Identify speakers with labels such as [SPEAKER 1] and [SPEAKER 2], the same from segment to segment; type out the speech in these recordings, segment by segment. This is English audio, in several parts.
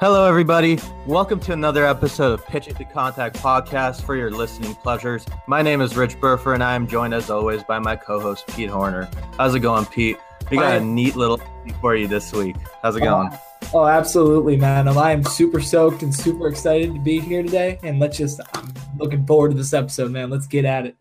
[SPEAKER 1] Hello, everybody. Welcome to another episode of Pitching to Contact podcast for your listening pleasures. My name is Rich Burfer, and I am joined, as always, by my co-host Pete Horner. How's it going, Pete? We got a neat little for you this week. How's it going?
[SPEAKER 2] Oh, absolutely, man. I am super soaked and super excited to be here today. And let's just, I'm looking forward to this episode, man. Let's get at it.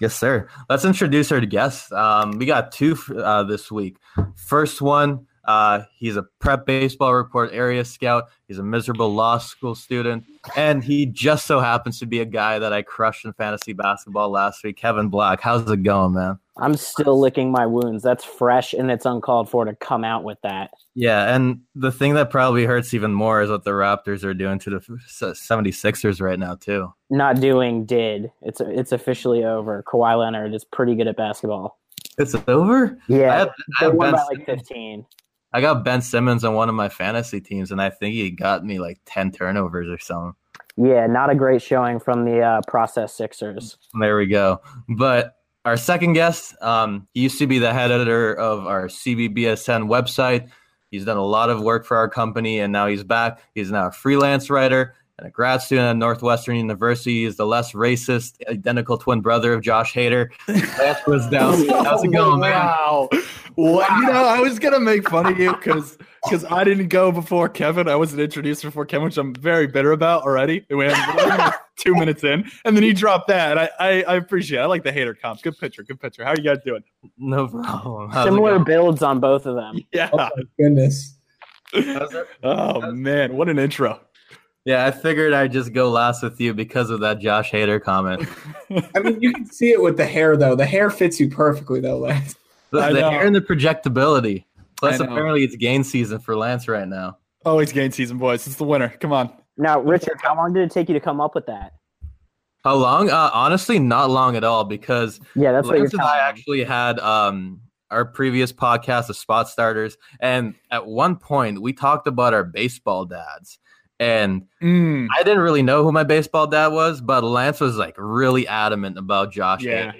[SPEAKER 1] Yes, sir. Let's introduce our guests. Um, we got two uh, this week. First one, uh, he's a prep baseball report area scout. He's a miserable law school student, and he just so happens to be a guy that I crushed in fantasy basketball last week. Kevin Black, how's it going, man?
[SPEAKER 3] I'm still licking my wounds. That's fresh, and it's uncalled for to come out with that.
[SPEAKER 1] Yeah, and the thing that probably hurts even more is what the Raptors are doing to the 76ers right now, too.
[SPEAKER 3] Not doing did. It's it's officially over. Kawhi Leonard is pretty good at basketball.
[SPEAKER 1] It's over?
[SPEAKER 3] Yeah, I had, I had won by like 15.
[SPEAKER 1] I got Ben Simmons on one of my fantasy teams, and I think he got me like 10 turnovers or something.
[SPEAKER 3] Yeah, not a great showing from the uh, process Sixers.
[SPEAKER 1] There we go. But our second guest, um, he used to be the head editor of our CBBSN website. He's done a lot of work for our company, and now he's back. He's now a freelance writer and a grad student at Northwestern University. He's the less racist, identical twin brother of Josh Hader. Lance was down. How's it going, man?
[SPEAKER 4] Wow. You know, I was gonna make fun of you because because I didn't go before Kevin. I wasn't introduced before Kevin, which I'm very bitter about already. We have two minutes in, and then he dropped that. I, I, I appreciate. it. I like the Hader comps. Good picture. Good picture. How are you guys doing?
[SPEAKER 1] No problem.
[SPEAKER 3] How's Similar builds on both of them.
[SPEAKER 4] Yeah.
[SPEAKER 2] Oh goodness.
[SPEAKER 4] oh man, what an intro.
[SPEAKER 1] Yeah, I figured I'd just go last with you because of that Josh Hader comment.
[SPEAKER 2] I mean, you can see it with the hair, though. The hair fits you perfectly, though, Lance.
[SPEAKER 1] The, the hair and the projectability. Plus, apparently, it's gain season for Lance right now.
[SPEAKER 4] Oh, it's gain season, boys. It's the winter. Come on.
[SPEAKER 3] Now, Richard, how long did it take you to come up with that?
[SPEAKER 1] How long? Uh, honestly, not long at all because
[SPEAKER 3] yeah, that's
[SPEAKER 1] Lance
[SPEAKER 3] what
[SPEAKER 1] and I actually had um, our previous podcast, the Spot Starters, and at one point we talked about our baseball dads. And mm. I didn't really know who my baseball dad was, but Lance was like really adamant about Josh.
[SPEAKER 4] Yeah.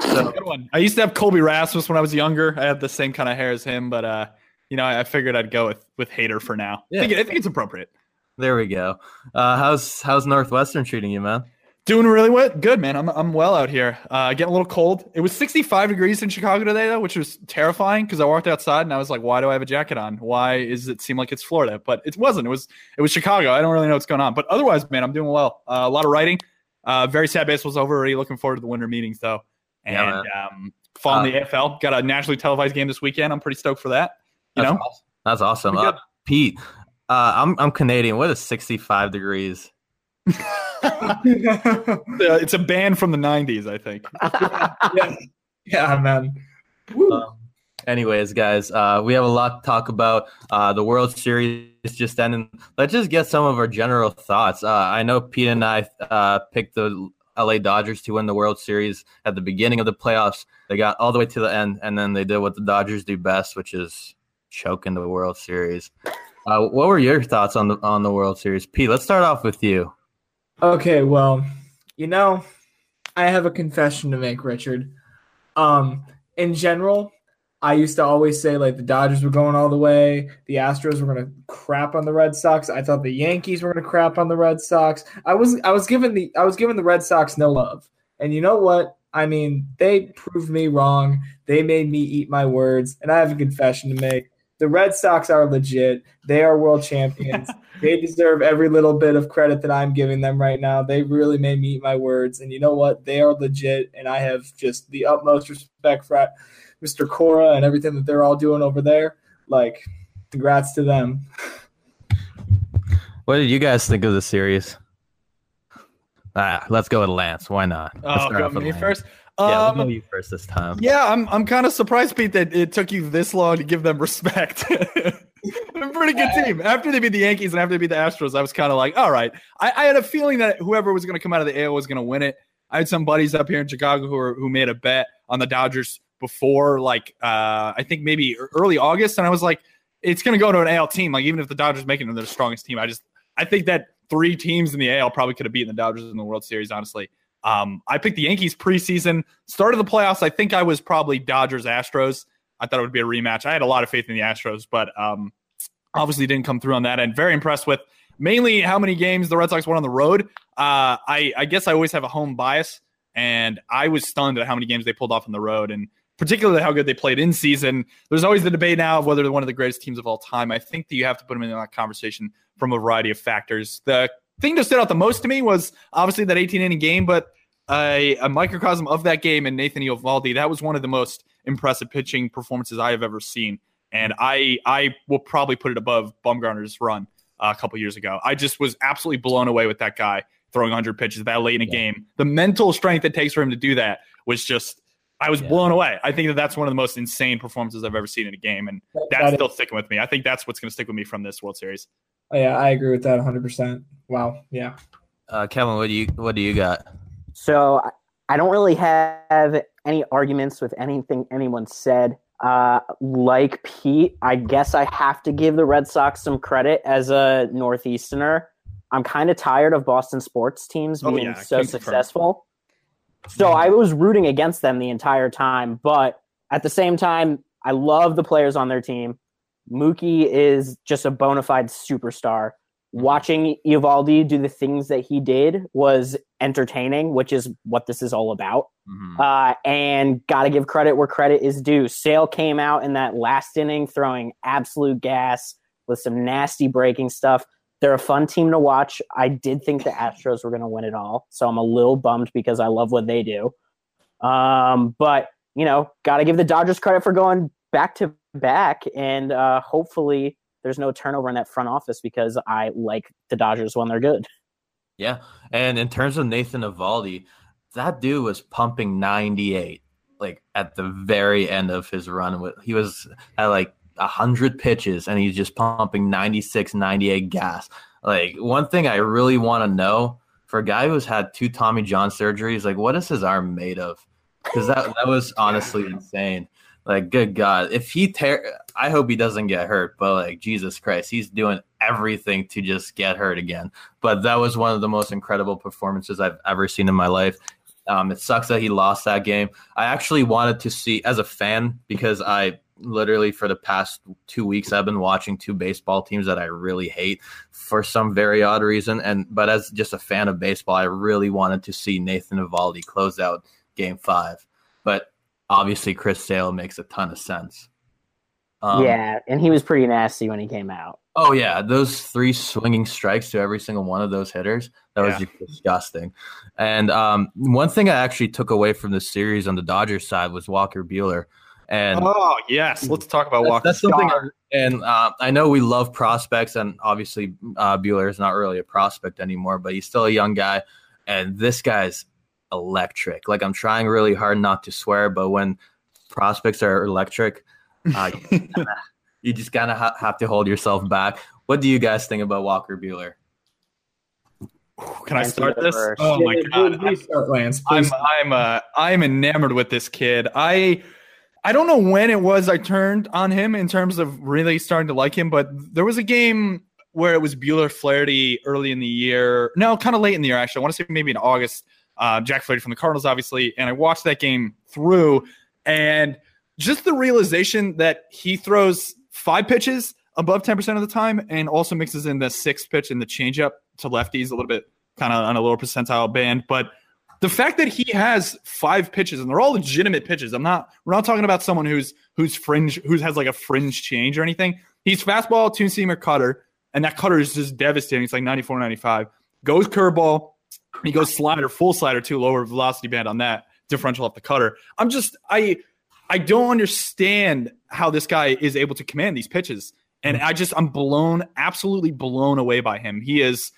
[SPEAKER 4] So, good one. I used to have Colby Rasmus when I was younger. I had the same kind of hair as him, but uh, you know, I figured I'd go with with Hader for now. Yeah. I think, I think it's appropriate.
[SPEAKER 1] There we go. Uh, how's how's Northwestern treating you, man?
[SPEAKER 4] Doing really well. Good, man. I'm, I'm well out here. Uh, getting a little cold. It was 65 degrees in Chicago today, though, which was terrifying because I walked outside and I was like, why do I have a jacket on? Why is it seem like it's Florida? But it wasn't. It was it was Chicago. I don't really know what's going on. But otherwise, man, I'm doing well. Uh, a lot of writing. Uh, very sad baseball's over already. Looking forward to the winter meetings, though. And yeah, um, following the uh, AFL. Got a nationally televised game this weekend. I'm pretty stoked for that. You
[SPEAKER 1] that's
[SPEAKER 4] know?
[SPEAKER 1] Awesome. That's awesome. Uh, Pete, uh, I'm, I'm Canadian. What is 65 degrees?
[SPEAKER 4] it's a band from the 90s, I think.
[SPEAKER 2] yeah. yeah, man.
[SPEAKER 1] Um, anyways, guys, uh, we have a lot to talk about. Uh, the World Series just ended. Let's just get some of our general thoughts. Uh, I know Pete and I uh, picked the LA Dodgers to win the World Series at the beginning of the playoffs. They got all the way to the end, and then they did what the Dodgers do best, which is choke in the World Series. Uh, what were your thoughts on the on the World Series, Pete? Let's start off with you.
[SPEAKER 2] Okay, well, you know, I have a confession to make, Richard. Um, in general, I used to always say like the Dodgers were going all the way, the Astros were going to crap on the Red Sox. I thought the Yankees were going to crap on the Red Sox. I was I was giving the I was giving the Red Sox no love. And you know what? I mean, they proved me wrong. They made me eat my words, and I have a confession to make the Red Sox are legit. They are world champions. they deserve every little bit of credit that I'm giving them right now. They really made me eat my words. And you know what? They are legit. And I have just the utmost respect for Mr. Cora and everything that they're all doing over there. Like, congrats to them.
[SPEAKER 1] What did you guys think of the series? Ah, let's go with Lance. Why not?
[SPEAKER 4] Let's oh, go me Lance. first.
[SPEAKER 1] Yeah, um, we'll you first this time.
[SPEAKER 4] Yeah, I'm I'm kind of surprised, Pete, that it took you this long to give them respect. They're a pretty good team. After they beat the Yankees and after they beat the Astros, I was kind of like, all right. I, I, had a feeling that whoever was going to come out of the AL was going to win it. I had some buddies up here in Chicago who were, who made a bet on the Dodgers before, like uh, I think maybe early August, and I was like, it's going to go to an AL team. Like even if the Dodgers make it, they're the strongest team. I just I think that three teams in the AL probably could have beaten the Dodgers in the World Series. Honestly, um, I picked the Yankees preseason. Start of the playoffs, I think I was probably Dodgers Astros. I thought it would be a rematch. I had a lot of faith in the Astros, but um, obviously didn't come through on that end. Very impressed with mainly how many games the Red Sox won on the road. Uh, I, I guess I always have a home bias, and I was stunned at how many games they pulled off on the road, and particularly how good they played in season. There's always the debate now of whether they're one of the greatest teams of all time. I think that you have to put them in that conversation from a variety of factors. The thing that stood out the most to me was obviously that 18 inning game, but a, a microcosm of that game and Nathan Eovaldi. That was one of the most impressive pitching performances I have ever seen, and I I will probably put it above Bumgarner's run uh, a couple years ago. I just was absolutely blown away with that guy throwing 100 pitches that late in a yeah. game. The mental strength it takes for him to do that was just. I was yeah. blown away. I think that that's one of the most insane performances I've ever seen in a game, and that's that still sticking with me. I think that's what's going to stick with me from this World Series.
[SPEAKER 2] Oh, yeah, I agree with that 100. percent Wow, yeah.
[SPEAKER 1] Uh, Kevin, what do you what do you got?
[SPEAKER 3] So I don't really have any arguments with anything anyone said. Uh, like Pete, I guess I have to give the Red Sox some credit as a Northeasterner. I'm kind of tired of Boston sports teams oh, being oh, yeah, so successful. So I was rooting against them the entire time, but at the same time, I love the players on their team. Mookie is just a bona fide superstar watching Eovaldi do the things that he did was entertaining, which is what this is all about. Mm-hmm. Uh, and got to give credit where credit is due. Sale came out in that last inning throwing absolute gas with some nasty breaking stuff. They're a fun team to watch. I did think the Astros were going to win it all, so I'm a little bummed because I love what they do. Um, but you know, got to give the Dodgers credit for going back to back, and uh, hopefully there's no turnover in that front office because I like the Dodgers when they're good.
[SPEAKER 1] Yeah. And in terms of Nathan Eovaldi, that dude was pumping 98 like at the very end of his run. He was at like 100 pitches and he's just pumping 96, 98 gas. Like one thing I really want to know for a guy who's had two Tommy John surgeries, like what is his arm made of? Because that, that was honestly insane. Like, good God, if he tear, I hope he doesn't get hurt. But like, Jesus Christ, he's doing everything to just get hurt again. But that was one of the most incredible performances I've ever seen in my life. Um, it sucks that he lost that game. I actually wanted to see as a fan because I literally for the past two weeks I've been watching two baseball teams that I really hate for some very odd reason. And but as just a fan of baseball, I really wanted to see Nathan Eovaldi close out Game Five. But obviously Chris Sale makes a ton of sense.
[SPEAKER 3] Um, yeah, and he was pretty nasty when he came out.
[SPEAKER 1] Oh yeah, those three swinging strikes to every single one of those hitters that yeah. was disgusting. And um, one thing I actually took away from the series on the Dodgers side was Walker Buehler. And
[SPEAKER 4] oh yes, let's talk about Walker.
[SPEAKER 1] That's something. I, and uh, I know we love prospects, and obviously uh, Buehler is not really a prospect anymore, but he's still a young guy. And this guy's electric. Like I'm trying really hard not to swear, but when prospects are electric, uh, you just kind of ha- have to hold yourself back. What do you guys think about Walker Buehler?
[SPEAKER 4] Can I start this? Oh my god! Please start, Lance. I'm I'm uh, I'm enamored with this kid. I I don't know when it was I turned on him in terms of really starting to like him, but there was a game where it was Buehler Flaherty early in the year. No, kind of late in the year actually. I want to say maybe in August uh, Jack Flaherty from the Cardinals, obviously. And I watched that game through, and just the realization that he throws five pitches above 10% of the time and also mixes in the sixth pitch and the changeup to lefties a little bit kind of on a lower percentile band. But the fact that he has five pitches and they're all legitimate pitches. I'm not we're not talking about someone who's who's fringe who has like a fringe change or anything. He's fastball, two seamer cutter, and that cutter is just devastating. It's like 94, 95. Goes curveball, he goes slider, full slider too, lower velocity band on that differential off the cutter. I'm just I I don't understand how this guy is able to command these pitches. And I just I'm blown, absolutely blown away by him. He is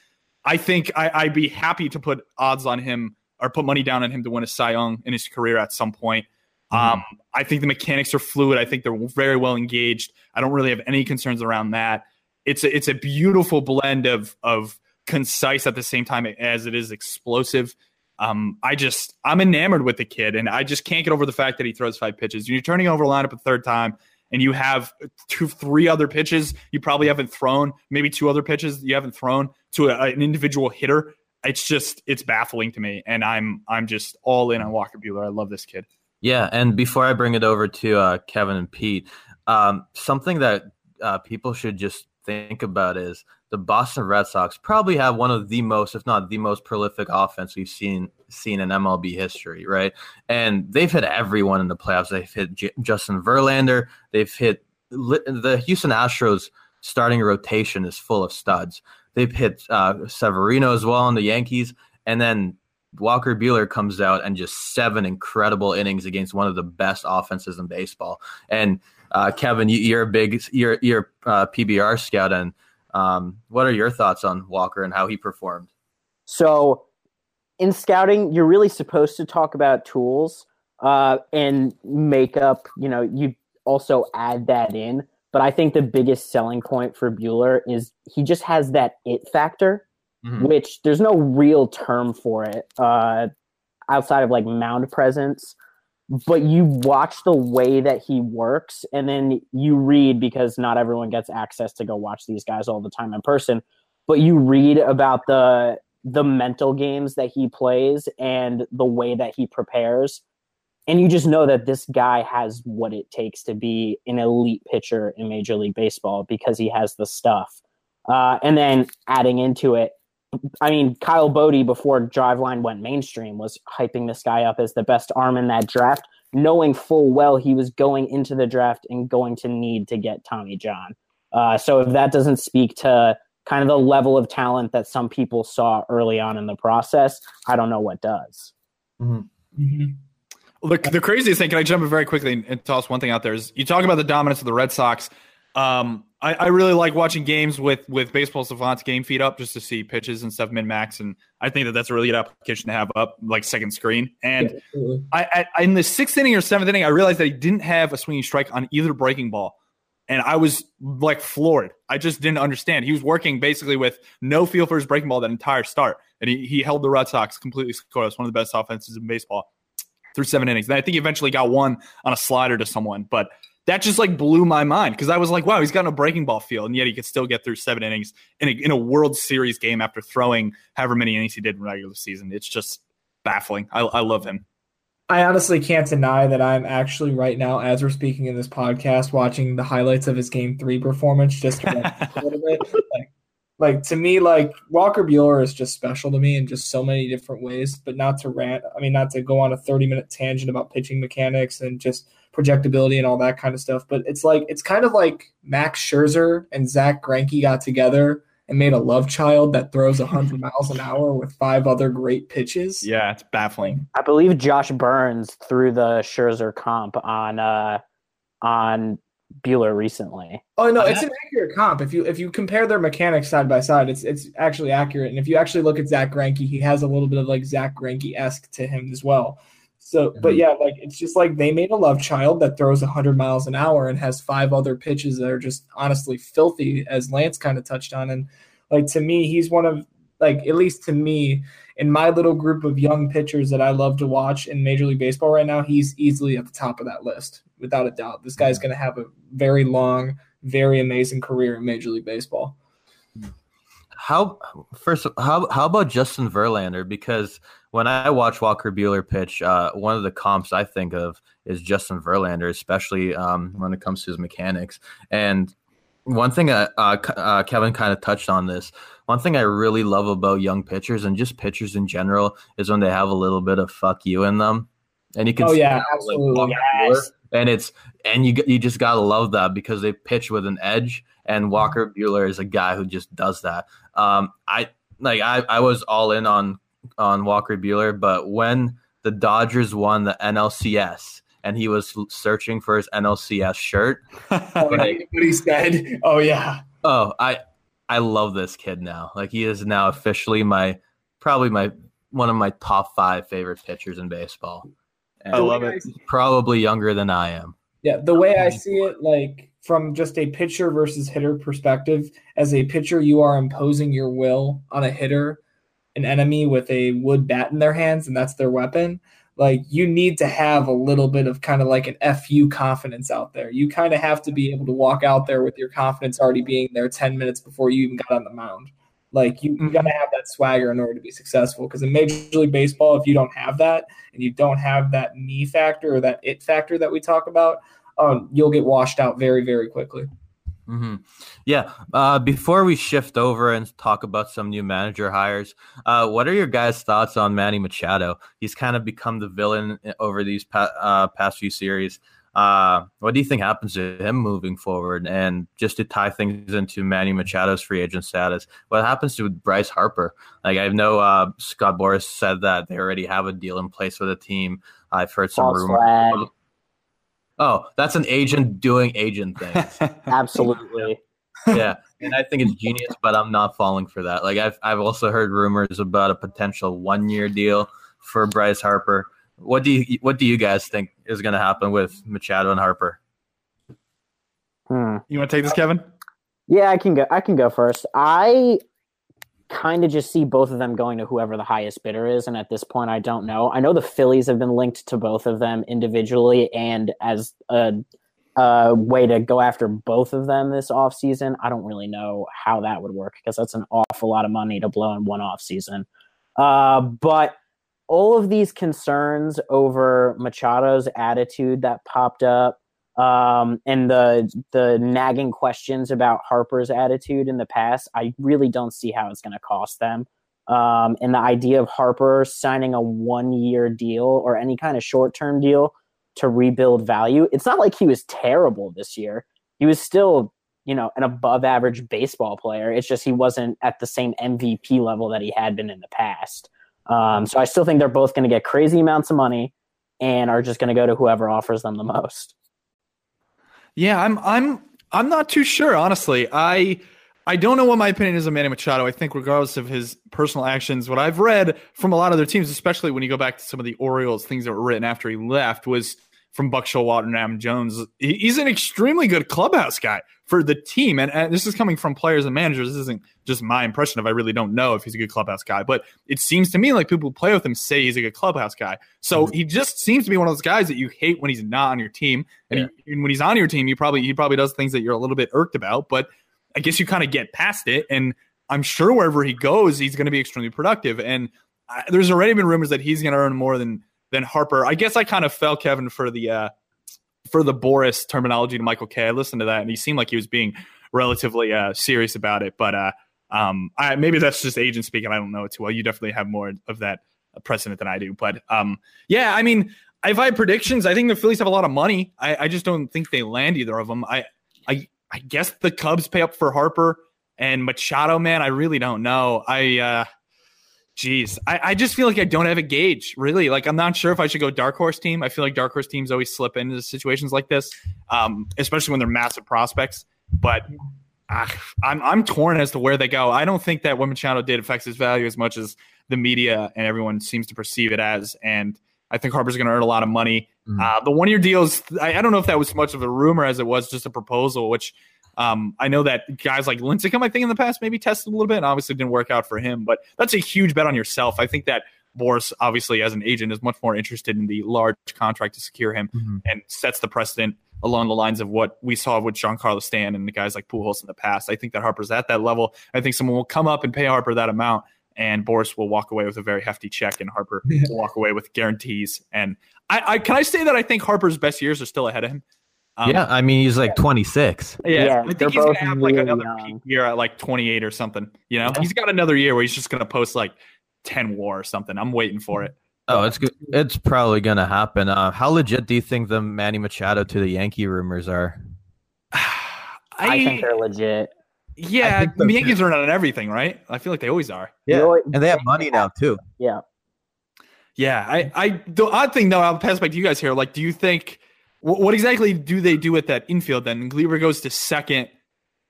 [SPEAKER 4] I think I, would be happy to put odds on him or put money down on him to win a Cy Young in his career at some point. Mm-hmm. Um, I think the mechanics are fluid. I think they're very well engaged. I don't really have any concerns around that. It's a, it's a beautiful blend of of concise at the same time as it is explosive. Um, I just I'm enamored with the kid, and I just can't get over the fact that he throws five pitches. When you're turning over a lineup a third time, and you have two, three other pitches you probably haven't thrown, maybe two other pitches you haven't thrown to a, an individual hitter. It's just it's baffling to me, and I'm I'm just all in on Walker Buehler. I love this kid.
[SPEAKER 1] Yeah, and before I bring it over to uh, Kevin and Pete, um, something that uh, people should just think about is the Boston Red Sox probably have one of the most, if not the most prolific offense we've seen seen in MLB history, right? And they've hit everyone in the playoffs. They've hit J- Justin Verlander. They've hit li- the Houston Astros starting rotation is full of studs. They've hit uh, Severino as well on the Yankees, and then Walker Buehler comes out and just seven incredible innings against one of the best offenses in baseball. And uh, Kevin, you, are a big you're you're uh, PBR scout, and um, what are your thoughts on Walker and how he performed?
[SPEAKER 3] So, in scouting, you're really supposed to talk about tools uh, and makeup. You know, you also add that in. But I think the biggest selling point for Buehler is he just has that it factor, mm-hmm. which there's no real term for it uh, outside of like mound presence but you watch the way that he works and then you read because not everyone gets access to go watch these guys all the time in person but you read about the the mental games that he plays and the way that he prepares and you just know that this guy has what it takes to be an elite pitcher in major league baseball because he has the stuff uh, and then adding into it I mean, Kyle Boddy before Driveline went mainstream was hyping this guy up as the best arm in that draft, knowing full well he was going into the draft and going to need to get Tommy John. Uh, so if that doesn't speak to kind of the level of talent that some people saw early on in the process, I don't know what does.
[SPEAKER 4] Mm-hmm. Mm-hmm. Well, the, the craziest thing, can I jump in very quickly and, and toss one thing out there? Is you talk about the dominance of the Red Sox. Um, I, I, really like watching games with with Baseball Savant's game feed up just to see pitches and stuff min max, and I think that that's a really good application to have up like second screen. And yeah, I, I, in the sixth inning or seventh inning, I realized that he didn't have a swinging strike on either breaking ball, and I was like floored. I just didn't understand. He was working basically with no feel for his breaking ball that entire start, and he, he held the Red Sox completely scoreless, one of the best offenses in baseball through seven innings. And I think he eventually got one on a slider to someone, but that just like blew my mind because I was like, wow, he's got a breaking ball feel, and yet he could still get through seven innings in a, in a World Series game after throwing however many innings he did in regular season. It's just baffling. I, I love him.
[SPEAKER 2] I honestly can't deny that I'm actually right now, as we're speaking in this podcast, watching the highlights of his Game Three performance just a little bit. Like, like to me, like Walker Buehler is just special to me in just so many different ways. But not to rant, I mean, not to go on a 30 minute tangent about pitching mechanics and just projectability and all that kind of stuff. But it's like it's kind of like Max Scherzer and Zack Greinke got together and made a love child that throws 100 miles an hour with five other great pitches.
[SPEAKER 4] Yeah, it's baffling.
[SPEAKER 3] I believe Josh Burns threw the Scherzer comp on uh on Buehler recently.
[SPEAKER 2] Oh no, it's an accurate comp. If you if you compare their mechanics side by side, it's it's actually accurate. And if you actually look at Zack Greinke, he has a little bit of like Zack Greinke esque to him as well. So, but yeah, like it's just like they made a love child that throws 100 miles an hour and has five other pitches that are just honestly filthy, as Lance kind of touched on. And like to me, he's one of like at least to me in my little group of young pitchers that I love to watch in Major League Baseball right now. He's easily at the top of that list without a doubt. This guy's going to have a very long, very amazing career in Major League Baseball.
[SPEAKER 1] How first? How how about Justin Verlander? Because when I watch Walker Buehler pitch, uh, one of the comps I think of is Justin Verlander, especially um, when it comes to his mechanics. And one thing uh, uh, uh Kevin kind of touched on this. One thing I really love about young pitchers and just pitchers in general is when they have a little bit of "fuck you" in them, and you can.
[SPEAKER 2] Oh yeah, absolutely. Like yes.
[SPEAKER 1] And it's and you you just gotta love that because they pitch with an edge, and Walker Buehler is a guy who just does that. Um, I like I I was all in on on Walker Buehler, but when the Dodgers won the NLCS and he was searching for his NLCS shirt,
[SPEAKER 2] oh, what he said, "Oh yeah,
[SPEAKER 1] oh I I love this kid now. Like he is now officially my probably my one of my top five favorite pitchers in baseball.
[SPEAKER 4] And I love it.
[SPEAKER 1] Probably younger than I am.
[SPEAKER 2] Yeah, the way I see it, like from just a pitcher versus hitter perspective, as a pitcher, you are imposing your will on a hitter an enemy with a wood bat in their hands and that's their weapon, like you need to have a little bit of kind of like an FU confidence out there. You kind of have to be able to walk out there with your confidence already being there 10 minutes before you even got on the mound. Like you, you mm-hmm. got to have that swagger in order to be successful. Because in Major League Baseball, if you don't have that and you don't have that me factor or that it factor that we talk about, um, you'll get washed out very, very quickly.
[SPEAKER 1] hmm Yeah. Uh, before we shift over and talk about some new manager hires, uh, what are your guys' thoughts on Manny Machado? He's kind of become the villain over these pa- uh, past few series. Uh, what do you think happens to him moving forward? And just to tie things into Manny Machado's free agent status, what happens to Bryce Harper? Like I know uh, Scott Boras said that they already have a deal in place with the team. I've heard some
[SPEAKER 3] False
[SPEAKER 1] rumors.
[SPEAKER 3] flag.
[SPEAKER 1] Oh, that's an agent doing agent things.
[SPEAKER 3] Absolutely.
[SPEAKER 1] yeah, and I think it's genius, but I'm not falling for that. Like I've I've also heard rumors about a potential one year deal for Bryce Harper. What do you what do you guys think is going to happen with Machado and Harper?
[SPEAKER 3] Hmm.
[SPEAKER 4] You want to take this, Kevin?
[SPEAKER 3] Yeah, I can go. I can go first. I kind of just see both of them going to whoever the highest bidder is, and at this point, I don't know. I know the Phillies have been linked to both of them individually and as a, a way to go after both of them this offseason. I don't really know how that would work because that's an awful lot of money to blow in one offseason. Uh, but all of these concerns over Machado's attitude that popped up um, and the the nagging questions about Harper's attitude in the past, I really don't see how it's going to cost them. Um, and the idea of Harper signing a one year deal or any kind of short term deal to rebuild value, it's not like he was terrible this year. He was still, you know, an above average baseball player. It's just he wasn't at the same MVP level that he had been in the past. Um, so I still think they're both going to get crazy amounts of money and are just going to go to whoever offers them the most.
[SPEAKER 4] Yeah, I'm I'm I'm not too sure, honestly. I I don't know what my opinion is of Manny Machado. I think regardless of his personal actions, what I've read from a lot of their teams, especially when you go back to some of the Orioles, things that were written after he left was from Buck Showalter and Adam Jones. He's an extremely good clubhouse guy for the team. And, and, this is coming from players and managers. This isn't just my impression of I really don't know if he's a good clubhouse guy, but it seems to me like people who play with him say he's a good clubhouse guy. So mm-hmm. he just seems to be one of those guys that you hate when he's not on your team. And, yeah. he, and when he's on your team, you probably he probably does things that you're a little bit irked about, but I guess you kind of get past it. And I'm sure wherever he goes, he's going to be extremely productive. And I, there's already been rumors that he's going to earn more than than Harper. I guess I kind of fell Kevin for the uh, for the Boras terminology to Michael Kay. I listened to that and he seemed like he was being relatively uh, serious about it. But uh, um, I, maybe that's just agent speaking. I don't know it too well. You definitely have more of that precedent than I do. But um, yeah, I mean, if I have predictions, I think the Phillies have a lot of money. I, I just don't think they land either of them. I, I, I guess the Cubs pay up for Harper and Machado. Man, I really don't know. I, uh, Jeez, I, I just feel like I don't have a gauge, really. Like, I'm not sure if I should go dark horse team. I feel like dark horse teams always slip into situations like this, um, especially when they're massive prospects. But uh, I'm I'm torn as to where they go. I don't think that what Machado did affects his value as much as the media and everyone seems to perceive it as. And I think Harper's going to earn a lot of money. Mm-hmm. Uh, the one year deals, I, I, don't know if that was much of a rumor as it was just a proposal, which um, I know that guys like Lincecum, I think in the past maybe tested a little bit and obviously didn't work out for him, but that's a huge bet on yourself. I think that Boras, obviously as an agent, is much more interested in the large contract to secure him mm-hmm. and sets the precedent along the lines of what we saw with Giancarlo Stan and the guys like Pujols in the past. I think that Harper's at that level. I think someone will come up and pay Harper that amount, and Boras will walk away with a very hefty check, and Harper yeah. will walk away with guarantees. And I, I, can I say that I think Harper's best years are still ahead of him.
[SPEAKER 1] Um, yeah, I mean he's like 26.
[SPEAKER 4] Yeah, yeah I think he's gonna have like another peak year at like 28 or something. You know, yeah. he's got another year where he's just gonna post like 10 WAR or something. I'm waiting for it.
[SPEAKER 1] Oh, it's good. It's probably gonna happen. Uh, how legit do you think the Manny Machado to the Yankee rumors are?
[SPEAKER 3] I, I think they're legit.
[SPEAKER 4] Yeah, the Yankees are not on everything, right? I feel like they always are.
[SPEAKER 1] Yeah, and they have money now too.
[SPEAKER 3] Yeah.
[SPEAKER 4] Yeah, I, I, the odd thing though, I'll pass back to you guys here. Like, do you think what, what exactly do they do with that infield then? Gleyber goes to second,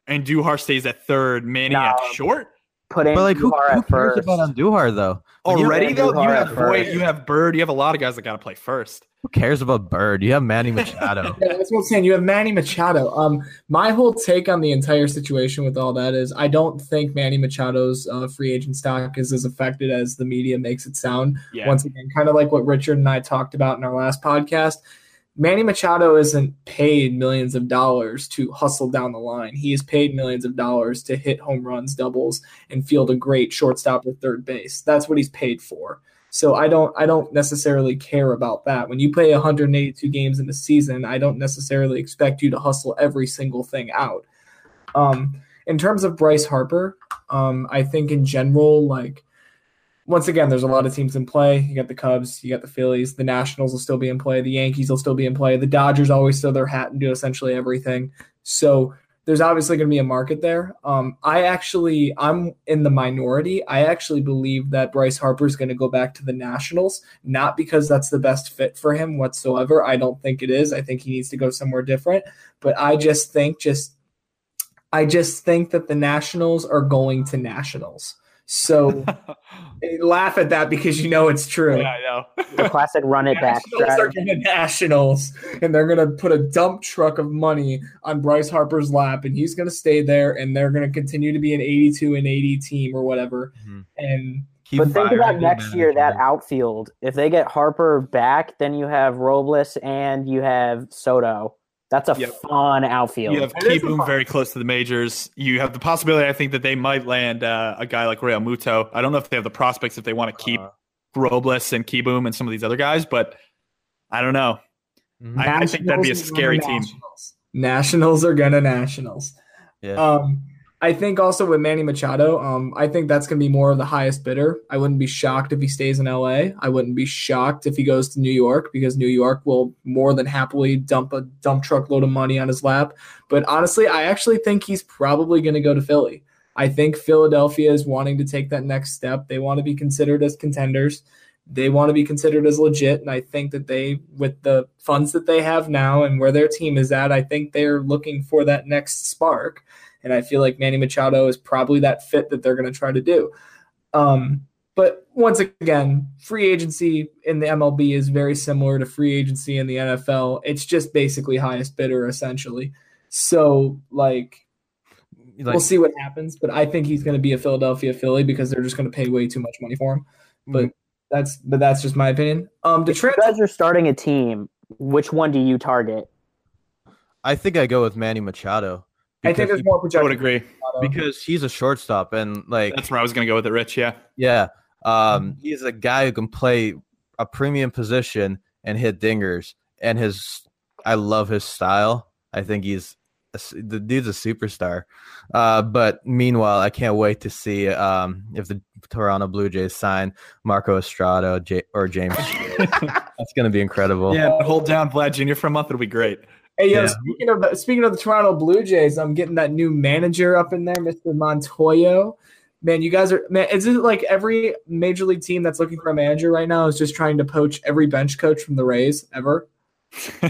[SPEAKER 4] and Duhar stays at third. Manny no, at short.
[SPEAKER 3] Put in but like who, who cares
[SPEAKER 1] first. about Andujar though?
[SPEAKER 4] Already though, you have Voit, you have Bird, you have a lot of guys that got to play first.
[SPEAKER 1] Who cares about Bird? You have Manny Machado.
[SPEAKER 2] yeah, that's what I'm saying. You have Manny Machado. Um, my whole take on the entire situation with all that is, I don't think Manny Machado's uh, free agent stock is as affected as the media makes it sound. Yeah. Once again, kind of like what Richard and I talked about in our last podcast Manny Machado isn't paid millions of dollars to hustle down the line. He is paid millions of dollars to hit home runs, doubles, and field a great shortstop or third base. That's what he's paid for. So I don't I don't necessarily care about that. When you play 182 games in a season, I don't necessarily expect you to hustle every single thing out. Um, in terms of Bryce Harper, um, I think in general, like once again, there's a lot of teams in play. You got the Cubs, you got the Phillies, the Nationals will still be in play, the Yankees will still be in play, the Dodgers always throw their hat and do essentially everything. So there's obviously going to be a market there. Um, I actually, I'm in the minority. I actually believe that Bryce Harper is going to go back to the Nationals, not because that's the best fit for him whatsoever. I don't think it is. I think he needs to go somewhere different. But I just think, just, I just think that the Nationals are going to Nationals. So laugh at that because you know it's true.
[SPEAKER 4] Yeah, I know.
[SPEAKER 3] The classic run it back
[SPEAKER 2] Nationals are going Nationals, and they're going to put a dump truck of money on Bryce Harper's lap, and he's going to stay there, and they're going to continue to be an 82 and 80 team or whatever.
[SPEAKER 1] Mhm.
[SPEAKER 2] And
[SPEAKER 1] Keep
[SPEAKER 3] But think about next year that outfield. If they get Harper back, then you have Robles and you have Soto. That's a
[SPEAKER 4] Yep.
[SPEAKER 3] fun outfield.
[SPEAKER 4] You have
[SPEAKER 2] It is a
[SPEAKER 4] Kieboom
[SPEAKER 2] fun-
[SPEAKER 4] very close to the majors. You have the possibility, I think, that they might land uh, a guy like Realmuto. I don't know if they have the prospects if they want to keep
[SPEAKER 1] Uh,
[SPEAKER 4] Robles and Kieboom and some of these other guys, but I don't know. I- I think that'd be a scary team.
[SPEAKER 2] Nationals. Nationals are gonna Nationals.
[SPEAKER 1] yeah.
[SPEAKER 2] Um, I think also with Manny Machado, um, I think that's gonna be more of the highest bidder. I wouldn't be shocked if he stays in LA. I wouldn't be shocked if he goes to New York because New York will more than happily dump a dump truck load of money on his lap. But honestly, I actually think he's probably gonna go to Philly. I think Philadelphia is wanting to take that next step. They want to be considered as contenders. They want to be considered as legit. And I think that they, with the funds that they have now and where their team is at, I think they're looking for that next spark. And I feel like Manny Machado is probably that fit that they're going to try to do. Um, but once again, free agency in the MLB is very similar to free agency in the NFL. It's just basically highest bidder, essentially. So, like,
[SPEAKER 1] Like,
[SPEAKER 2] we'll see what happens. But I think he's going to be a Philadelphia Philly because they're just going to pay way too much money for him. But that's but that's just my opinion. Um, to
[SPEAKER 3] if you
[SPEAKER 2] trans-
[SPEAKER 3] guys are starting a team, which one do you target?
[SPEAKER 1] I think I go with Manny Machado.
[SPEAKER 2] I think there's
[SPEAKER 1] he-
[SPEAKER 2] more
[SPEAKER 4] I would agree.
[SPEAKER 1] because he's a shortstop and like
[SPEAKER 4] That's where I was going to go with it, Rich. Yeah.
[SPEAKER 1] yeah, um,
[SPEAKER 2] Mm-hmm.
[SPEAKER 1] he's a guy who can play a premium position and hit dingers. And his, I love his style. I think he's a s the dude's a superstar. Uh, but meanwhile, I can't wait to see um, if the Toronto Blue Jays sign Marco Estrada J- or James. That's gonna be incredible.
[SPEAKER 4] Yeah. Hold down Vlad Jr. for a month. It'll be great.
[SPEAKER 2] Hey, yo,
[SPEAKER 1] Yeah.
[SPEAKER 2] speaking of the, speaking of the Toronto Blue Jays, I'm getting that new manager up in there, Mr. Montoyo. Man, you guys are man. Is it like every major league team that's looking for a manager right now is just trying to poach every bench coach from the Rays ever?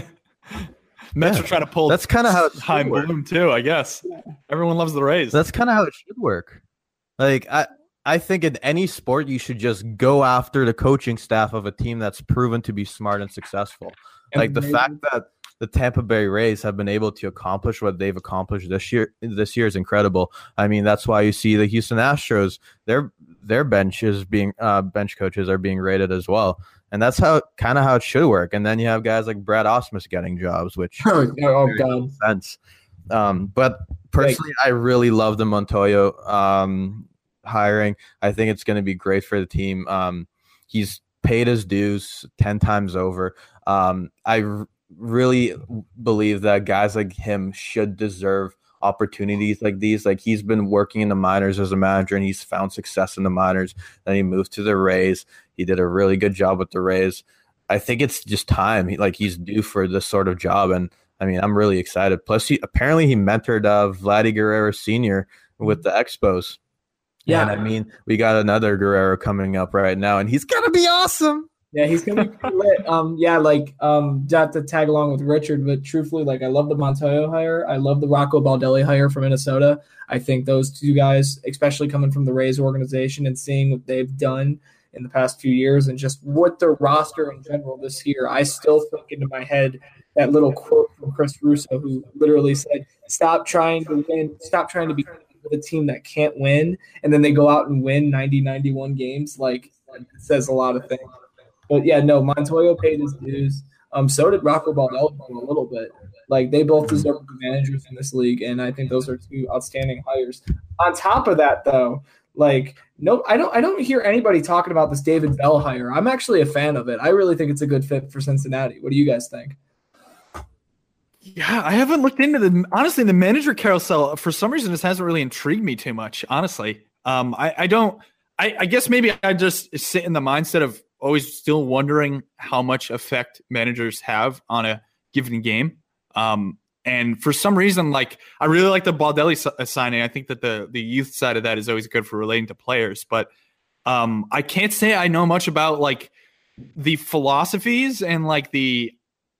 [SPEAKER 4] Mets
[SPEAKER 1] Yeah.
[SPEAKER 4] are trying to pull
[SPEAKER 1] That's kind of how it should
[SPEAKER 4] Chaim
[SPEAKER 1] work.
[SPEAKER 4] Bloom too. I guess everyone loves the Rays.
[SPEAKER 1] That's kind of how it should work. Like I, I think in any sport you should just go after the coaching staff of a team that's proven to be smart and successful. Like the
[SPEAKER 2] Amazing.
[SPEAKER 1] fact that the Tampa Bay Rays have been able to accomplish what they've accomplished this year this year is incredible. I mean, that's why you see the Houston Astros their their bench is being uh, bench coaches are being rated as well. And that's how kind of how it should work. And then you have guys like Brad Ausmus getting jobs, which
[SPEAKER 2] Oh, oh god.
[SPEAKER 1] sense. Um, but personally, I really love the Montoyo um, hiring. I think it's going to be great for the team. Um, he's paid his dues 10 times over. Um, I really believe that guys like him should deserve opportunities like these. Like he's been working in the minors as a manager and he's found success in the minors. Then he moved to the Rays. He did a really good job with the Rays. I think it's just time. He, like he's due for this sort of job, and I mean, I'm really excited. Plus, he apparently he mentored uh, Vladdy Guerrero Senior with the Expos.
[SPEAKER 2] Yeah.
[SPEAKER 1] and I mean, we got another Guerrero coming up right now, and he's gonna be awesome.
[SPEAKER 2] Yeah, he's gonna be lit. Um, yeah, like um, not to tag along with Richard, but truthfully, like I love the Montoyo hire. I love the Rocco Baldelli hire from Minnesota. I think those two guys, especially coming from the Rays organization and seeing what they've done in the past few years and just what their roster in general this year, I still think into my head that little quote from Chris Russo, who literally said, "Stop trying to win. Stop trying to be a team that can't win," and then they go out and win 90, 91 games. Like it says a lot of things. But yeah, no, Montoyo paid his dues. Um, so did Rocco Baldelli a little bit. Like they both deserve managers in this league, and I think those are two outstanding hires. On top of that, though, like no, I don't, I don't hear anybody talking about this David Bell hire. I'm actually a fan of it. I really think it's a good fit for Cincinnati. What do you guys think?
[SPEAKER 4] Yeah, I haven't looked into the honestly the manager carousel for some reason this hasn't really intrigued me too much. Honestly, um, I, I don't. I, I guess maybe I just sit in the mindset of always still wondering how much effect managers have on a given game. Um, and for some reason, like I really like the Baldelli uh, signing. I think that the the youth side of that is always good for relating to players. But um, I can't say I know much about like the philosophies and like the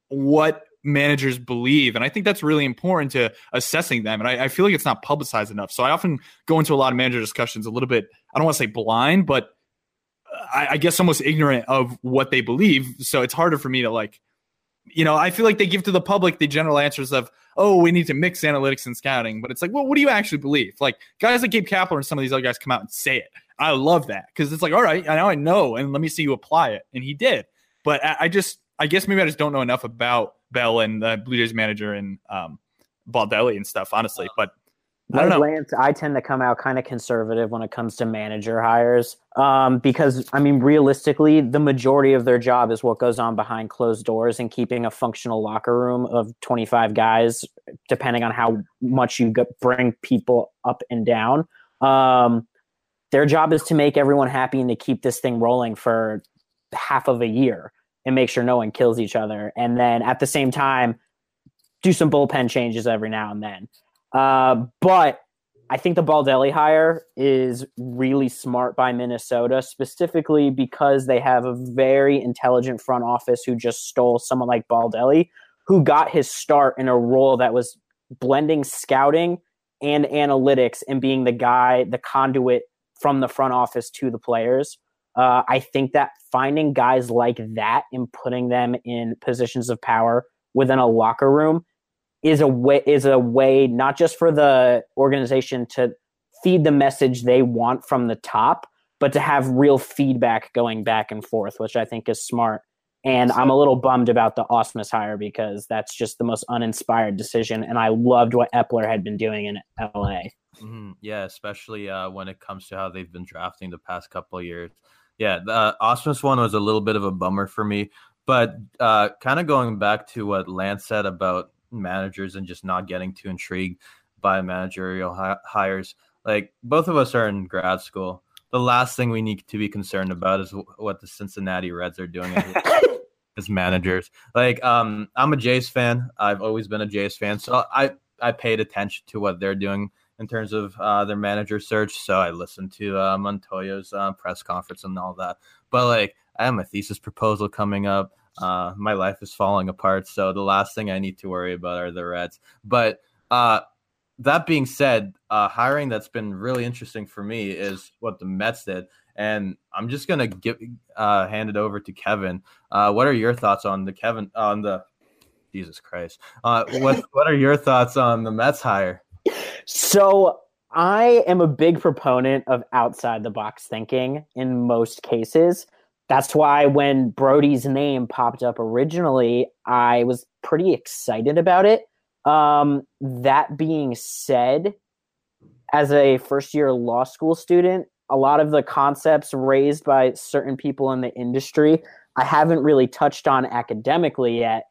[SPEAKER 4] what managers believe. And I think that's really important to assessing them. And I, I, feel like it's not publicized enough. So I often go into a lot of manager discussions a little bit, I don't want to say blind, but I, I guess almost ignorant of what they believe. So it's harder for me to like you know, I feel like they give to the public the general answers of, oh, we need to mix analytics and scouting. But it's like, well, what do you actually believe? Like guys like Gabe Kapler and some of these other guys come out and say it. I love that because it's like, all right, now I know, and let me see you apply it. And he did. But I, I just, I guess maybe I just don't know enough about Bell and the Blue Jays manager and um, Baldelli and stuff, honestly. But I don't know.
[SPEAKER 3] Lance, I tend to come out kind of conservative when it comes to manager hires um, because, I mean, realistically, the majority of their job is what goes on behind closed doors and keeping a functional locker room of 25 guys, depending on how much you bring people up and down. Um, their job is to make everyone happy and to keep this thing rolling for half of a year and make sure no one kills each other. And then at the same time, do some bullpen changes every now and then. Uh, but I think the Baldelli hire is really smart by Minnesota, specifically because they have a very intelligent front office who just stole someone like Baldelli, who got his start in a role that was blending scouting and analytics and being the guy, the conduit from the front office to the players. Uh, I think that finding guys like that and putting them in positions of power within a locker room is a way is a way not just for the organization to feed the message they want from the top, but to have real feedback going back and forth, which I think is smart. And I'm a little bummed about the Ausmus hire because that's just the most uninspired decision. And I loved what Eppler had been doing in LA.
[SPEAKER 1] Mm-hmm. Yeah, especially uh, when it comes to how they've been drafting the past couple years. Yeah, the uh, Ausmus one was a little bit of a bummer for me. But uh, kind of going back to what Lance said about managers and just not getting too intrigued by managerial hi- hires. Like both of us are in grad school. The last thing we need to be concerned about is w- what the Cincinnati Reds are doing as, as managers. Like um, I'm a Jays fan. I've always been a Jays fan, so I I paid attention to what they're doing in terms of uh, their manager search. So I listened to uh, Montoyo's uh, press conference and all that. But like I have my thesis proposal coming up. Uh, my life is falling apart. So the last thing I need to worry about are the Reds. But uh, that being said, uh, hiring that's been really interesting for me is what the Mets did. And I'm just gonna give uh, hand it over to Kevin. Uh, what are your thoughts on the Kevin on the Jesus Christ? Uh, what what are your thoughts on the Mets hire?
[SPEAKER 3] So I am a big proponent of outside the box thinking in most cases that's why when Brodie's name popped up originally, I was pretty excited about it. Um, that being said, as a first year law school student, a lot of the concepts raised by certain people in the industry, I haven't really touched on academically yet,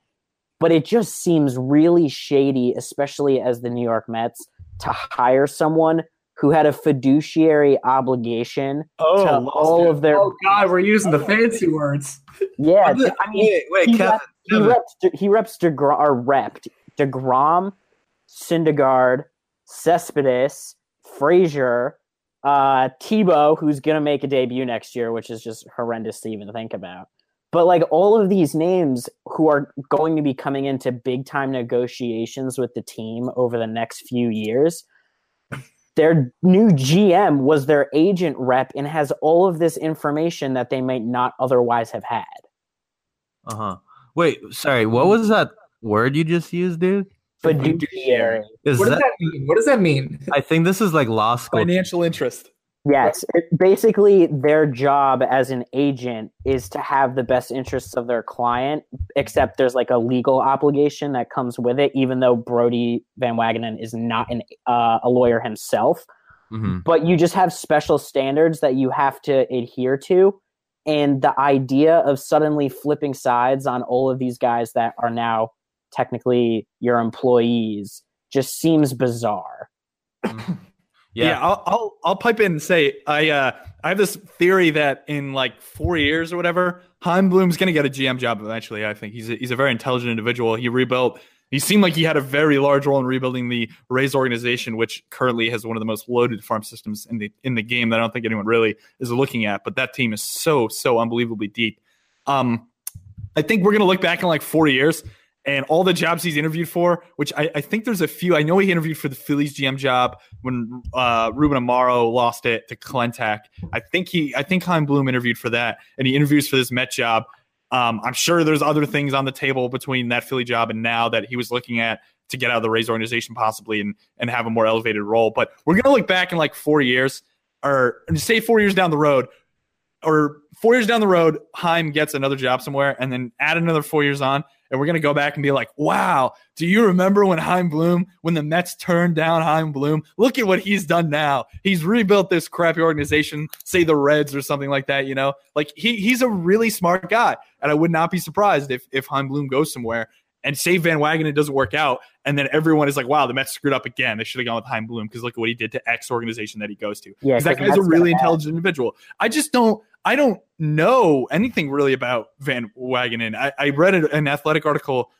[SPEAKER 3] but it just seems really shady, especially as the New York Mets, to hire someone who had a fiduciary obligation oh, to all of their.
[SPEAKER 2] Oh God, we're using the fancy words.
[SPEAKER 3] Yeah, I mean, wait, wait, he, Kevin, he reps he reps Degrom or repped Degrom, Syndergaard, Cespedes, Frazier, uh, Tebow, who's gonna make a debut next year, which is just horrendous to even think about. But like all of these names who are going to be coming into big time negotiations with the team over the next few years their new GM was their agent rep and has all of this information that they might not otherwise have had.
[SPEAKER 1] Uh huh. Wait, sorry. What was that word you just used, dude?
[SPEAKER 3] Fiduciary.
[SPEAKER 2] Is what does that, that mean? What does that mean?
[SPEAKER 1] I think this is like law school.
[SPEAKER 4] Financial interest.
[SPEAKER 3] Yes, it, basically their job as an agent is to have the best interests of their client, except there's like a legal obligation that comes with it, even though Brodie Van Wagenen is not an, uh, a lawyer himself. Mm-hmm. But you just have special standards that you have to adhere to. And the idea of suddenly flipping sides on all of these guys that are now technically your employees just seems bizarre.
[SPEAKER 4] Yeah, I'll, I'll I'll pipe in and say I uh I have this theory that in like four years or whatever, Chaim Bloom's gonna get a GM job eventually. I think he's a, he's a very intelligent individual. He rebuilt. He seemed like he had a very large role in rebuilding the Rays organization, which currently has one of the most loaded farm systems in the in the game that I don't think anyone really is looking at. But that team is so so unbelievably deep. Um, I think we're gonna look back in like four years and all the jobs he's interviewed for, which I, I, think there's a few. I know he interviewed for the Phillies GM job when uh, Ruben Amaro lost it to Klentak. I think he, I think Chaim Bloom interviewed for that, and he interviews for this Met job. Um, I'm sure there's other things on the table between that Philly job and now that he was looking at to get out of the Rays organization possibly and and have a more elevated role. But we're gonna look back in like four years, or say four years down the road, or four years down the road, Chaim gets another job somewhere, and then add another four years on, and we're gonna go back and be like, "Wow, do you remember when Chaim Bloom, when the Mets turned down Chaim Bloom? Look at what he's done now. He's rebuilt this crappy organization, say the Reds or something like that. You know, like he he's a really smart guy, and I would not be surprised if if Chaim Bloom goes somewhere and say Van Wagenen It doesn't work out, and then everyone is like, "Wow, the Mets screwed up again. They should have gone with Chaim Bloom because look at what he did to X organization that he goes to.
[SPEAKER 3] Yeah,
[SPEAKER 4] that guy's a really intelligent individual. I just don't, I don't know anything really about Van Wagenen. I, I read an athletic article.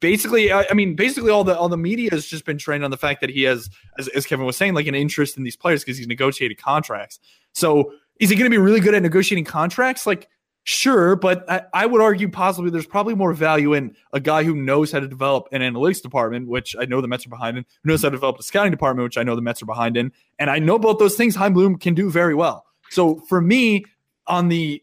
[SPEAKER 4] Basically, I, I, mean, basically all the all the media has just been trained on the fact that he has, as, as Kevin was saying, like an interest in these players because he's negotiated contracts. So is he going to be really good at negotiating contracts? Like Sure, but I, I, would argue possibly there's probably more value in a guy who knows how to develop an analytics department, which I know the Mets are behind in, who knows how to develop a scouting department, which I know the Mets are behind in. And I know both those things Chaim Bloom can do very well. So for me, on the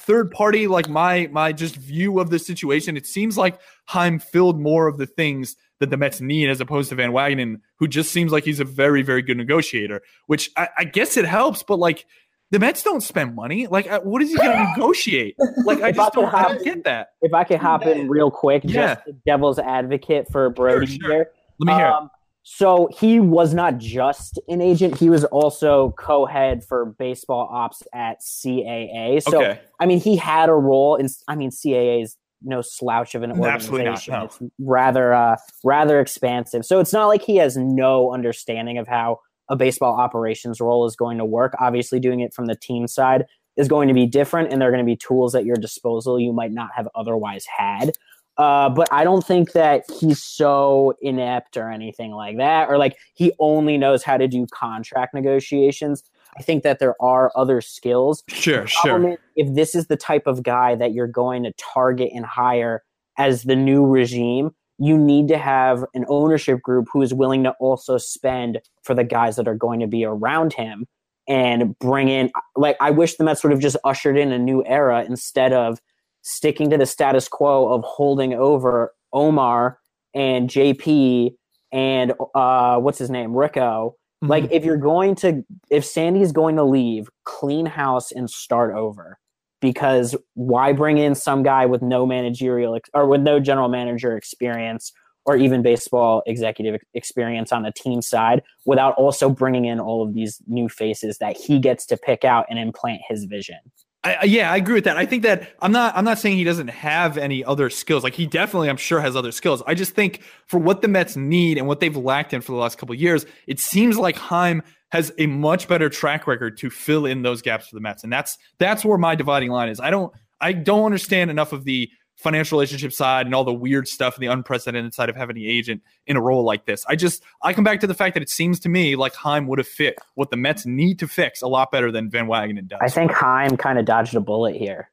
[SPEAKER 4] third party, like my my just view of the situation, it seems like Chaim filled more of the things that the Mets need as opposed to Van Wagenen, who just seems like he's a very, very good negotiator, which I, I guess it helps, but like – the Mets don't spend money. Like, uh, what is he going to negotiate? Like, I just I don't, hop, I don't get that.
[SPEAKER 3] If I could hop in real quick, yeah. just devil's advocate for Brodie sure, sure. here.
[SPEAKER 4] Let me hear. Um,
[SPEAKER 3] so he was not just an agent; he was also co-head for baseball ops at CAA. So, okay. I mean, he had a role in. I mean, CAA is no slouch of an organization. Not, no. It's rather, uh, rather expansive. So it's not like he has no understanding of how a baseball operations role is going to work. Obviously, doing it from the team side is going to be different, and there are going to be tools at your disposal you might not have otherwise had. Uh, but I don't think that he's so inept or anything like that, or like he only knows how to do contract negotiations. I think that there are other skills.
[SPEAKER 4] Sure, sure.
[SPEAKER 3] if this is the type of guy that you're going to target and hire as the new regime, you need to have an ownership group who is willing to also spend for the guys that are going to be around him and bring in like I wish the Mets would have just ushered in a new era instead of sticking to the status quo of holding over Omar and JP and uh what's his name Ricco mm-hmm. like if you're going to if Sandy's going to leave clean house and start over because why bring in some guy with no managerial ex- or with no general manager experience or even baseball executive experience on the team side without also bringing in all of these new faces that he gets to pick out and implant his vision.
[SPEAKER 4] I, yeah, I agree with that. I think that I'm not. I'm not saying he doesn't have any other skills. Like he definitely, I'm sure, has other skills. I just think for what the Mets need and what they've lacked in for the last couple years, it seems like Chaim has a much better track record to fill in those gaps for the Mets, and that's that's where my dividing line is. I don't I don't understand enough of the financial relationship side and all the weird stuff and the unprecedented side of having an agent in a role like this. I just I come back to the fact that it seems to me like Chaim would have fit what the Mets need to fix a lot better than Van Wagenen does.
[SPEAKER 3] I think Chaim kind of dodged a bullet here.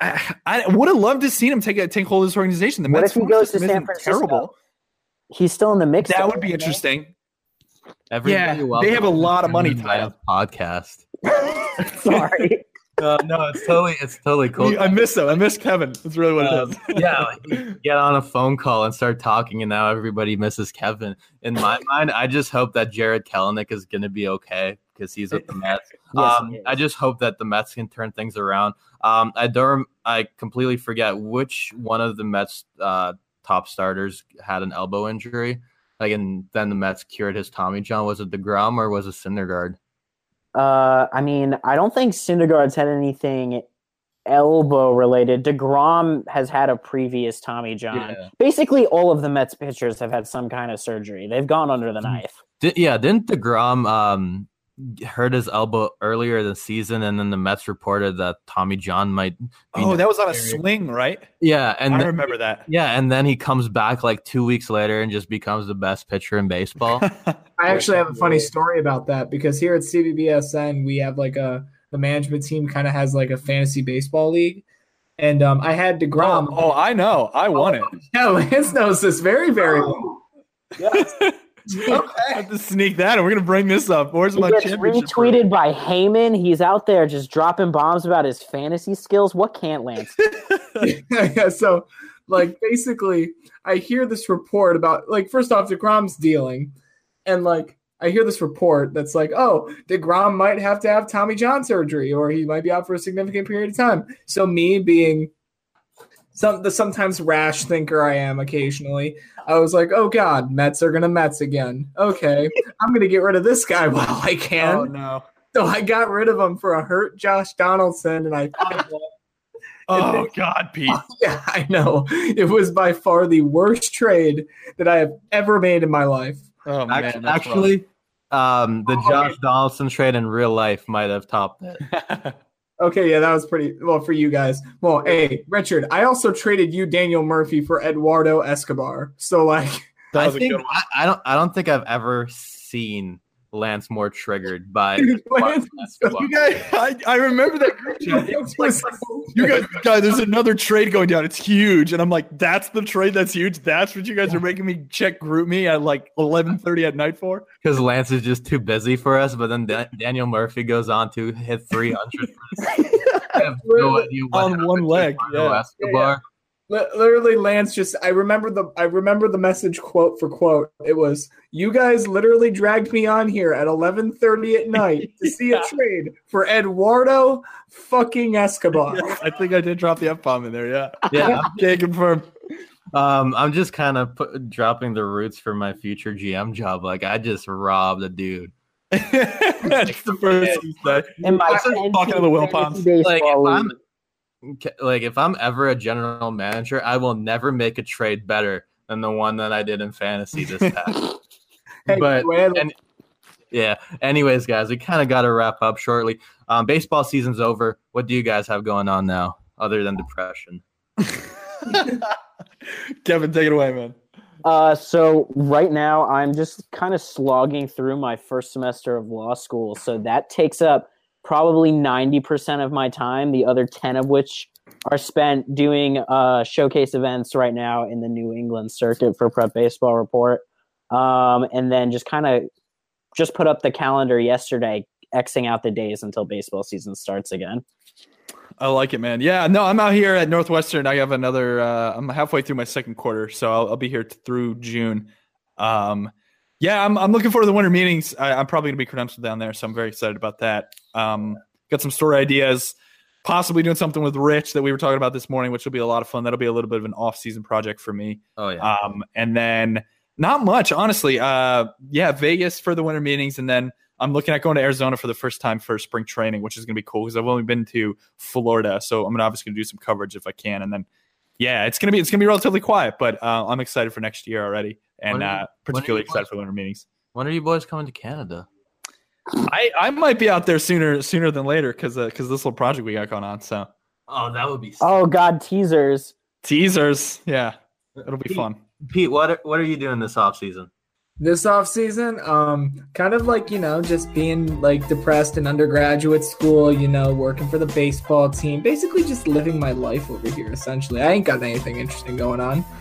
[SPEAKER 4] I, I would have loved to see him take a, take hold of this organization. The
[SPEAKER 3] what
[SPEAKER 4] Mets
[SPEAKER 3] if he goes to San Francisco? Terrible. He's still in the mix.
[SPEAKER 4] That would be interesting.
[SPEAKER 1] Everybody
[SPEAKER 4] yeah, they have a lot of money tied up.
[SPEAKER 1] Podcast.
[SPEAKER 3] Sorry.
[SPEAKER 1] Uh, no, it's totally it's totally cool.
[SPEAKER 4] I miss him. I miss Kevin. That's really what um,
[SPEAKER 1] it is. yeah, like get on a phone call and start talking, and now everybody misses Kevin. In my mind, I just hope that Jarred Kelenic is going to be okay because he's with the Mets. yes, um, I just hope that the Mets can turn things around. Um, I don't. I completely forget which one of the Mets uh, top starters had an elbow injury. Like, and then the Mets cured his Tommy John. Was it deGrom or was it Syndergaard?
[SPEAKER 3] Uh, I mean, I don't think Syndergaard's had anything elbow related. DeGrom has had a previous Tommy John.
[SPEAKER 1] Yeah.
[SPEAKER 3] Basically, all of the Mets pitchers have had some kind of surgery. They've gone under the
[SPEAKER 1] Mm-hmm.
[SPEAKER 3] knife.
[SPEAKER 1] Yeah, didn't Degrom um hurt his elbow earlier this season, and then the Mets reported that Tommy John might. Be
[SPEAKER 4] Oh, that was on a swing, right?
[SPEAKER 1] Yeah, and
[SPEAKER 4] I
[SPEAKER 1] then-
[SPEAKER 4] remember that.
[SPEAKER 1] yeah, and then he comes back like two weeks later and just becomes the best pitcher in baseball.
[SPEAKER 2] I actually have a funny story about that because here at CBBSN we have like a the management team kind of has like a fantasy baseball league, and um, I had Degrom.
[SPEAKER 4] Oh, oh, I know. I won it.
[SPEAKER 2] Yeah, Lance knows this very very well.
[SPEAKER 4] I have to sneak that, and we're gonna bring this up. Where's
[SPEAKER 3] He
[SPEAKER 4] my
[SPEAKER 3] gets retweeted by Heyman. He's out there just dropping bombs about his fantasy skills. What can't Lance?
[SPEAKER 2] yeah, so like basically I hear this report about like first off DeGrom's dealing and like I hear this report that's like, oh, DeGrom might have to have Tommy John surgery or he might be out for a significant period of time. So me being some the sometimes rash thinker I am occasionally, I was like, oh God, Mets are gonna Mets again. Okay, I'm gonna get rid of this guy while I can.
[SPEAKER 4] Oh no.
[SPEAKER 2] So I got rid of him for a hurt Josh Donaldson and I
[SPEAKER 4] Oh God, Pete.
[SPEAKER 2] Yeah, I know. It was by far the worst trade that I have ever made in my life.
[SPEAKER 4] Oh man.
[SPEAKER 1] Actually, actually um, the Josh Donaldson trade in real life might have topped it.
[SPEAKER 2] Okay, yeah, that was pretty well for you guys. Well, hey, Richard, I also traded you Daniel Murphy for Eduardo Escobar. So like
[SPEAKER 4] that
[SPEAKER 1] I
[SPEAKER 4] was a
[SPEAKER 1] think
[SPEAKER 4] good one.
[SPEAKER 1] I, I don't I don't think I've ever seen Lance more triggered by
[SPEAKER 2] Lance-
[SPEAKER 4] You guys, I, I remember that group chat. It was you guys, guys, there's another trade going down. It's huge, and I'm like, that's the trade that's huge. That's what you guys are making me check GroupMe at like 11:30 at night for.
[SPEAKER 1] because Lance is just too busy for us. But then Da- Daniel Murphy goes on to hit 300. I have no idea what
[SPEAKER 4] On one leg,
[SPEAKER 2] Yeah,
[SPEAKER 1] Eduardo
[SPEAKER 2] yeah.
[SPEAKER 1] Escobar.
[SPEAKER 2] Li- literally Lance just I remember the I remember the message quote for quote. It was you guys literally dragged me on here at 11:30 at night to see
[SPEAKER 4] Yeah.
[SPEAKER 2] a trade for Eduardo fucking Escobar.
[SPEAKER 4] Yeah, I think I did drop the f bomb in there. Yeah,
[SPEAKER 1] Yeah,
[SPEAKER 4] can't confirm.
[SPEAKER 1] um, I'm just kind of put, dropping the roots for my future GM job. Like I just robbed a dude.
[SPEAKER 4] That's the first thing you say.
[SPEAKER 3] In my
[SPEAKER 4] like talking to the Will
[SPEAKER 3] fantasy
[SPEAKER 1] Like if I'm
[SPEAKER 3] league.
[SPEAKER 1] Okay, like if I'm ever a general manager, I will never make a trade better than the one that I did in fantasy this past.
[SPEAKER 2] Hey,
[SPEAKER 1] But- and- yeah. Anyways, guys, we kind of got to wrap up shortly. Um, baseball season's over. What do you guys have going on now, other than depression?
[SPEAKER 4] Kevin, take it away, man.
[SPEAKER 3] Uh, so right now I'm just kind of slogging through my first semester of law school. So that takes up probably 90% of my time, the other 10 of which are spent doing uh, showcase events right now in the New England circuit for Prep Baseball Report. Um, and then just kind of just put up the calendar yesterday, Xing out the days until baseball season starts again.
[SPEAKER 4] I like it, man. Yeah, no, I'm out here at Northwestern. I have another. Uh, I'm halfway through my second quarter, so I'll, I'll be here t- through June. Um, yeah, I'm, I'm looking forward to the winter meetings. I, I'm probably gonna be credentialed down there, so I'm very excited about that. Um, got some story ideas, possibly doing something with Rich that we were talking about this morning, which will be a lot of fun. That'll be a little bit of an off-season project for me.
[SPEAKER 1] Oh yeah.
[SPEAKER 4] Um, and then not much, honestly. Uh, yeah, Vegas for the winter meetings, and then I'm looking at going to Arizona for the first time for spring training, which is going to be cool because I've only been to Florida, so I'm gonna obviously gonna do some coverage if I can, and then yeah, it's gonna be it's gonna be relatively quiet, but uh, I'm excited for next year already, and
[SPEAKER 1] you-
[SPEAKER 4] uh, particularly
[SPEAKER 1] you
[SPEAKER 4] excited for winter meetings.
[SPEAKER 1] when are you boys coming to Canada?
[SPEAKER 4] I, I might be out there sooner sooner than later because because this little project we got going on. So
[SPEAKER 1] Oh, that would be.
[SPEAKER 3] Oh God, teasers.
[SPEAKER 4] teasers, yeah, it'll be
[SPEAKER 1] Pete,
[SPEAKER 4] fun.
[SPEAKER 1] Pete, what are, what are you doing this off season?
[SPEAKER 2] This off season um kind of like you know just being like depressed in undergraduate school you know working for the baseball team basically just living my life over here essentially i ain't got anything interesting going on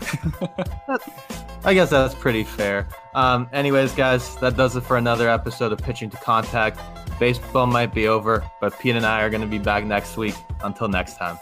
[SPEAKER 1] I guess that's pretty fair. Um, anyways, guys, that does it for another episode of Pitching to Contact. Baseball might be over, but Pete and I are going to be back next week. Until next time.